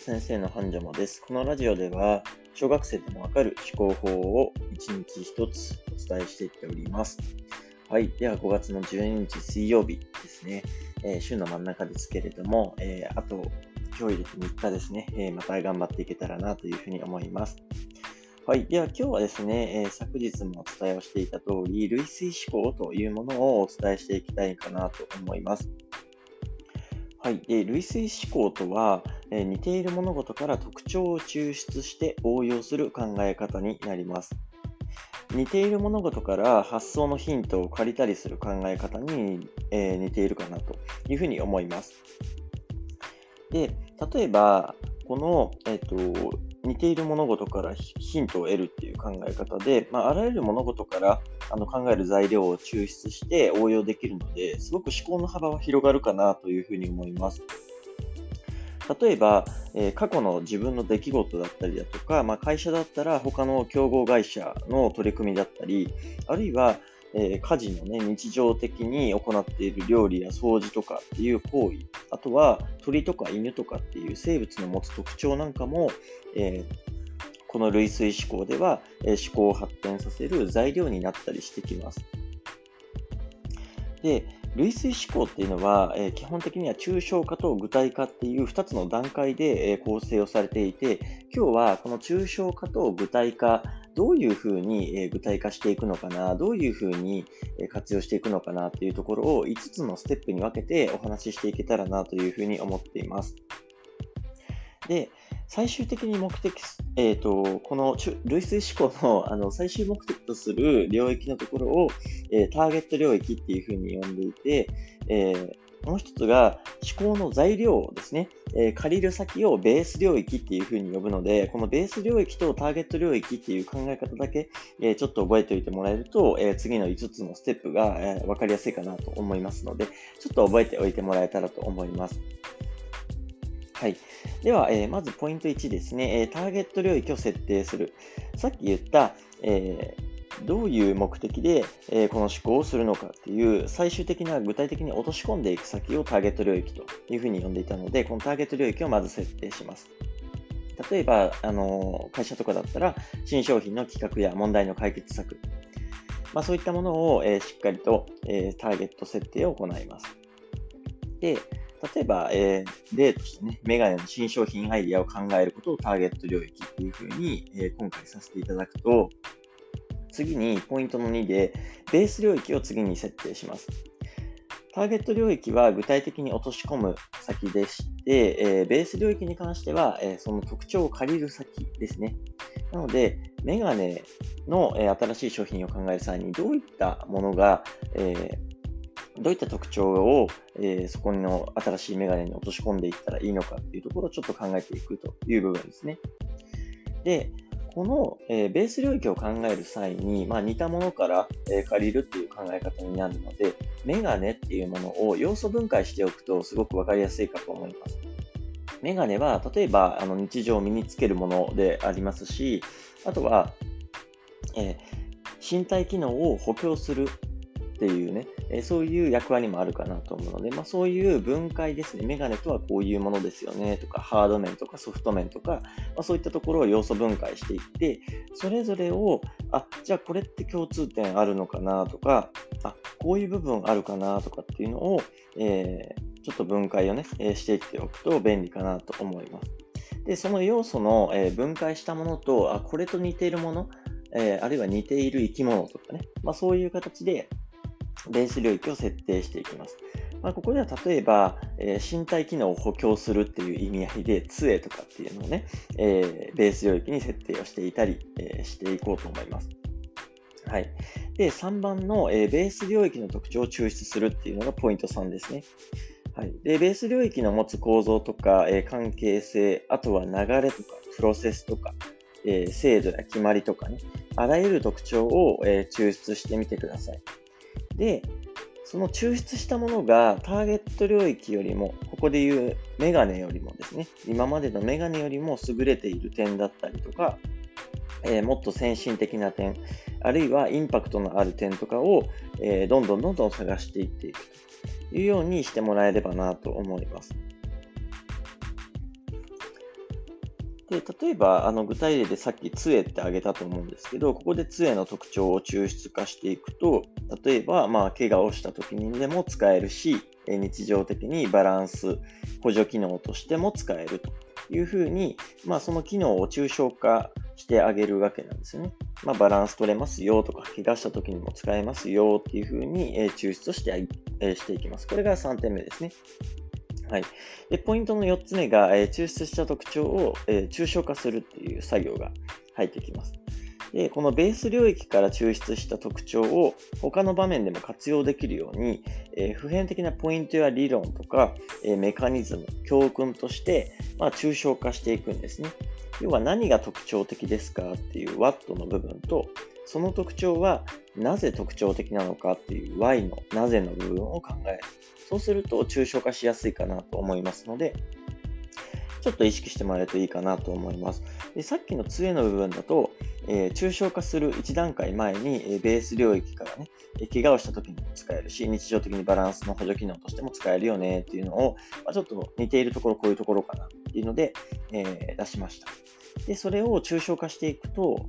先生の繁盛もです。このラジオでは、小学生でもわかる思考法を一日一つお伝えしていっております。はい。では、5月の12日水曜日ですね。えー、週の真ん中ですけれども、えー、あと、今日入れて3日ですね、えー、また頑張っていけたらなというふうに思います。はい。では今日はですね、えー、昨日もお伝えをしていた通り、類推思考というものをお伝えしていきたいかなと思います。はい。で、類推思考とは、えー、似ている物事から特徴を抽出して応用する考え方になります。似ている物事から発想のヒントを借りたりする考え方に、えー、似ているかなというふうに思います。で、例えば、この、えっ、ー、と、似ている物事からヒントを得るっていう考え方で、まあ、あらゆる物事からあの考える材料を抽出して応用できるので、すごく思考の幅は広がるかなというふうに思います。例えば、えー、過去の自分の出来事だったりだとか、まあ、会社だったら他の競合会社の取り組みだったり、あるいは、えー、家事のね、日常的に行っている料理や掃除とかっていう行為、あとは鳥とか犬とかっていう生物の持つ特徴なんかも、えー、この類推思考では、え、思考を発展させる材料になったりしてきます。で、類推思考っていうのは、え、基本的には抽象化と具体化っていう2つの段階で、え、構成をされていて、今日はこの抽象化と具体化どういうふうに具体化していくのかな、どういうふうに活用していくのかなというところを5つのステップに分けてお話ししていけたらなというふうに思っています。で、最終的に目的、えっ、ー、と、この類推思考のあの最終目的とする領域のところを、えー、ターゲット領域っていうふうに呼んでいて、えー、もう一つが思考の材料ですね、えー、借りる先をベース領域っていうふうに呼ぶので、このベース領域とターゲット領域っていう考え方だけ、えー、ちょっと覚えておいてもらえると、えー、次の5つのステップが、え分かりやすいかなと思いますので、ちょっと覚えておいてもらえたらと思います。はい。では、えまずポイント1ですね、えターゲット領域を設定する。さっき言った、えーどういう目的で、えー、この思考をするのかっていう最終的な具体的に落とし込んでいく先をターゲット領域というふうに呼んでいたので、このターゲット領域をまず設定します。例えば、あの会社とかだったら、新商品の企画や問題の解決策、まあ、そういったものを、えー、しっかりと、えー、ターゲット設定を行います。で、例えば、えー、例としてね、メガネの新商品アイディアを考えることをターゲット領域っていうふうに、えー、今回させていただくと、次にポイントの2で、ベース領域を次に設定します。ターゲット領域は具体的に落とし込む先でして、えー、ベース領域に関しては、えー、その特徴を借りる先ですね。なので、メガネの、えー、新しい商品を考える際にどういったものが、えどういった特徴を、えそこの新しいメガネに落とし込んでいったらいいのかっていうところをちょっと考えていくという部分ですね。で、この、えー、ベース領域を考える際に、まあ、似たものから、えー、借りるっていう考え方になるので、メガネっていうものを要素分解しておくとすごく分かりやすいかと思います。メガネは、例えば、あの日常を身につけるものでありますし、あとは、えー、身体機能を補強するっていうね、えそういう役割もあるかなと思うので、まあ、そういう分解ですね。メガネとはこういうものですよねとか、ハード面とかソフト面とか、まあ、そういったところを要素分解していって、それぞれを、あ、じゃあこれって共通点あるのかなとか、あ、こういう部分あるかなとかっていうのを、えー、ちょっと分解をね、えしていっておくと便利かなと思います。で、その要素の、え分解したものと、あ、これと似ているもの、えー、あるいは似ている生き物とかね、まあ、そういう形で、ベース領域を設定していきます。まあ、ここでは例えば、えー、身体機能を補強するっていう意味合いで、杖とかっていうのをね、えー、ベース領域に設定をしていたり、えー、していこうと思います。はい。で、3番の、えベース領域の特徴を抽出するっていうのがポイント3ですね。はい。で、ベース領域の持つ構造とか、え関係性、あとは流れとか、プロセスとか、え制度や決まりとかね、あらゆる特徴を、え抽出してみてください。で、その抽出したものがターゲット領域よりも、ここでいうメガネよりもですね、今までのメガネよりも優れている点だったりとか、えー、もっと先進的な点、あるいはインパクトのある点とかを、えー、どんどんどんどん探していっていくというようにしてもらえればなと思います。で例えば、あの具体例でさっき杖って挙げたと思うんですけど、ここで杖の特徴を抽出化していくと、例えば、まあ、怪我をした時にでも使えるし、日常的にバランス、補助機能としても使えるというふうに、まあ、その機能を抽象化してあげるわけなんですよね。まあ、バランス取れますよとか、怪我した時にも使えますよっていうふうに、抽出して、していきます。これが3点目ですね。はい、でポイントの4つ目が、えー、抽出した特徴を、えー、抽象化するっていう作業が入ってきます。でこのベース領域から抽出した特徴を他の場面でも活用できるように、えー、普遍的なポイントや理論とか、えメカニズム、教訓として、まあ、抽象化していくんですね。要は何が特徴的ですかっていう What の部分と、その特徴はなぜ特徴的なのかっていう Y のなぜの部分を考える。そうすると抽象化しやすいかなと思いますので、ちょっと意識してもらえるといいかなと思います。でさっきの杖の部分だと、えー、抽象化する1段階前に、えー、ベース領域からね、えー、怪我をした時にも使えるし、日常的にバランスの補助機能としても使えるよねっていうのを、まあ、ちょっと似ているところ、こういうところかなっていうので、え出しました。で、それを抽象化していくと、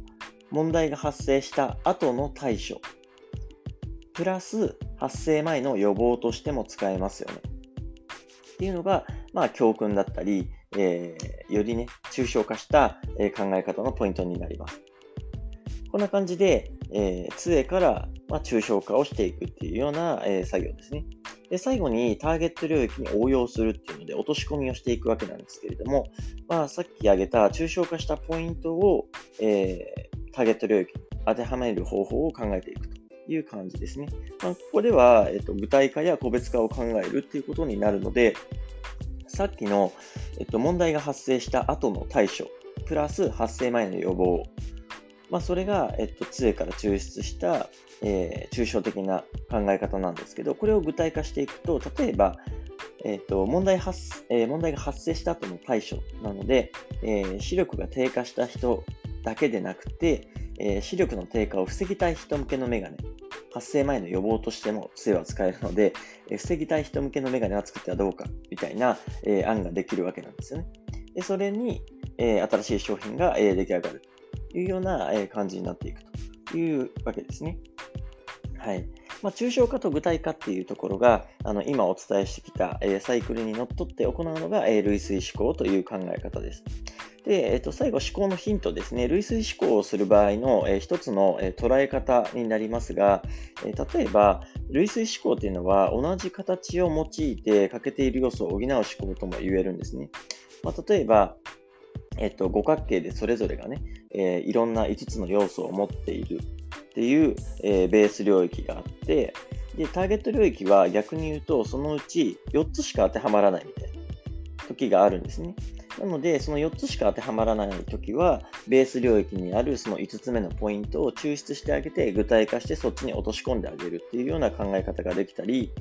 問題が発生した後の対処、プラス発生前の予防としても使えますよね。っていうのが、まあ、教訓だったり、えー、よりね、抽象化した、え考え方のポイントになります。こんな感じで、えー、杖から、まあ、抽象化をしていくっていうような、えー、作業ですね。で、最後にターゲット領域に応用するっていうので落とし込みをしていくわけなんですけれども、まあ、さっき挙げた抽象化したポイントを、え、ターゲット領域に当てはめる方法を考えていくという感じですね。まあ、ここでは、えっと、具体化や個別化を考えるっていうことになるので、さっきの、えっと、問題が発生した後の対処、プラス発生前の予防、まあ、それが、えっと、杖から抽出した、えー、抽象的な考え方なんですけど、これを具体化していくと、例えば、えっと問題発えー、問題が発生した後の対処なので、えー、視力が低下した人だけでなくて、えー、視力の低下を防ぎたい人向けのメガネ、発生前の予防としても杖は使えるので、えー、防ぎたい人向けのメガネは作ってはどうかみたいな、えー、案ができるわけなんですよね。でそれに、え新しい商品が、え出来上がるというような、え感じになっていくというわけですね。はい。まあ、抽象化と具体化っていうところが、あの今お伝えしてきた、えサイクルにのっとって行うのが、え類推思考という考え方です。で、えっと、最後、思考のヒントですね。類推思考をする場合の、えー、一つの、えー、捉え方になりますが、えー、例えば、類推思考というのは同じ形を用いて欠けている要素を補う思考とも言えるんですね。まあ、例えば、えっと、五角形でそれぞれがね、えいろんな5つの要素を持っているっていう、えベース領域があって、で、ターゲット領域は逆に言うと、そのうち4つしか当てはまらないみたいな時があるんですね。なので、その4つしか当てはまらないときは、ベース領域にあるその5つ目のポイントを抽出してあげて、具体化してそっちに落とし込んであげるっていうような考え方ができたり、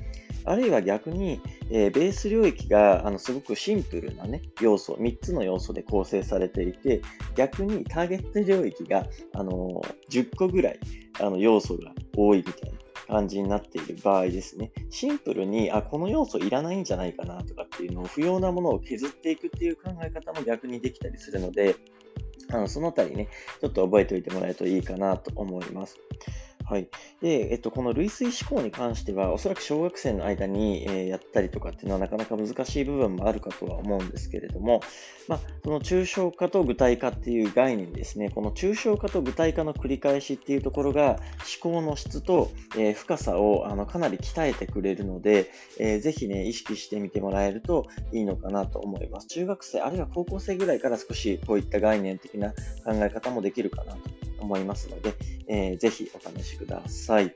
あるいは逆に、えー、ベース領域があのすごくシンプルな、ね、要素、3つの要素で構成されていて、逆にターゲット領域が、あのー、10個ぐらいあの要素が多いみたいな。感じになっている場合ですね、シンプルに、あ、この要素いらないんじゃないかなとかっていうのを、不要なものを削っていくっていう考え方も逆にできたりするので、あのそのあたりね、ちょっと覚えておいてもらえるといいかなと思います。はい。で、えっと、この類推思考に関しては、おそらく小学生の間に、えー、やったりとかっていうのはなかなか難しい部分もあるかとは思うんですけれども、まあ、その抽象化と具体化っていう概念ですね、この抽象化と具体化の繰り返しっていうところが、思考の質と、えー、深さをあのかなり鍛えてくれるので、えー、ぜひね、意識してみてもらえるといいのかなと思います。中学生、あるいは高校生ぐらいから少しこういった概念的な考え方もできるかなと思いますので、えー、ぜひお試しください。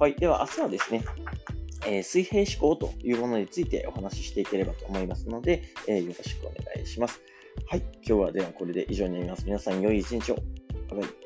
はい。では、明日はですね、えー、水平思考というものについてお話ししていければと思いますので、えー、よろしくお願いします。はい。今日はではこれで以上になります。皆さん良い一日を。バイバイ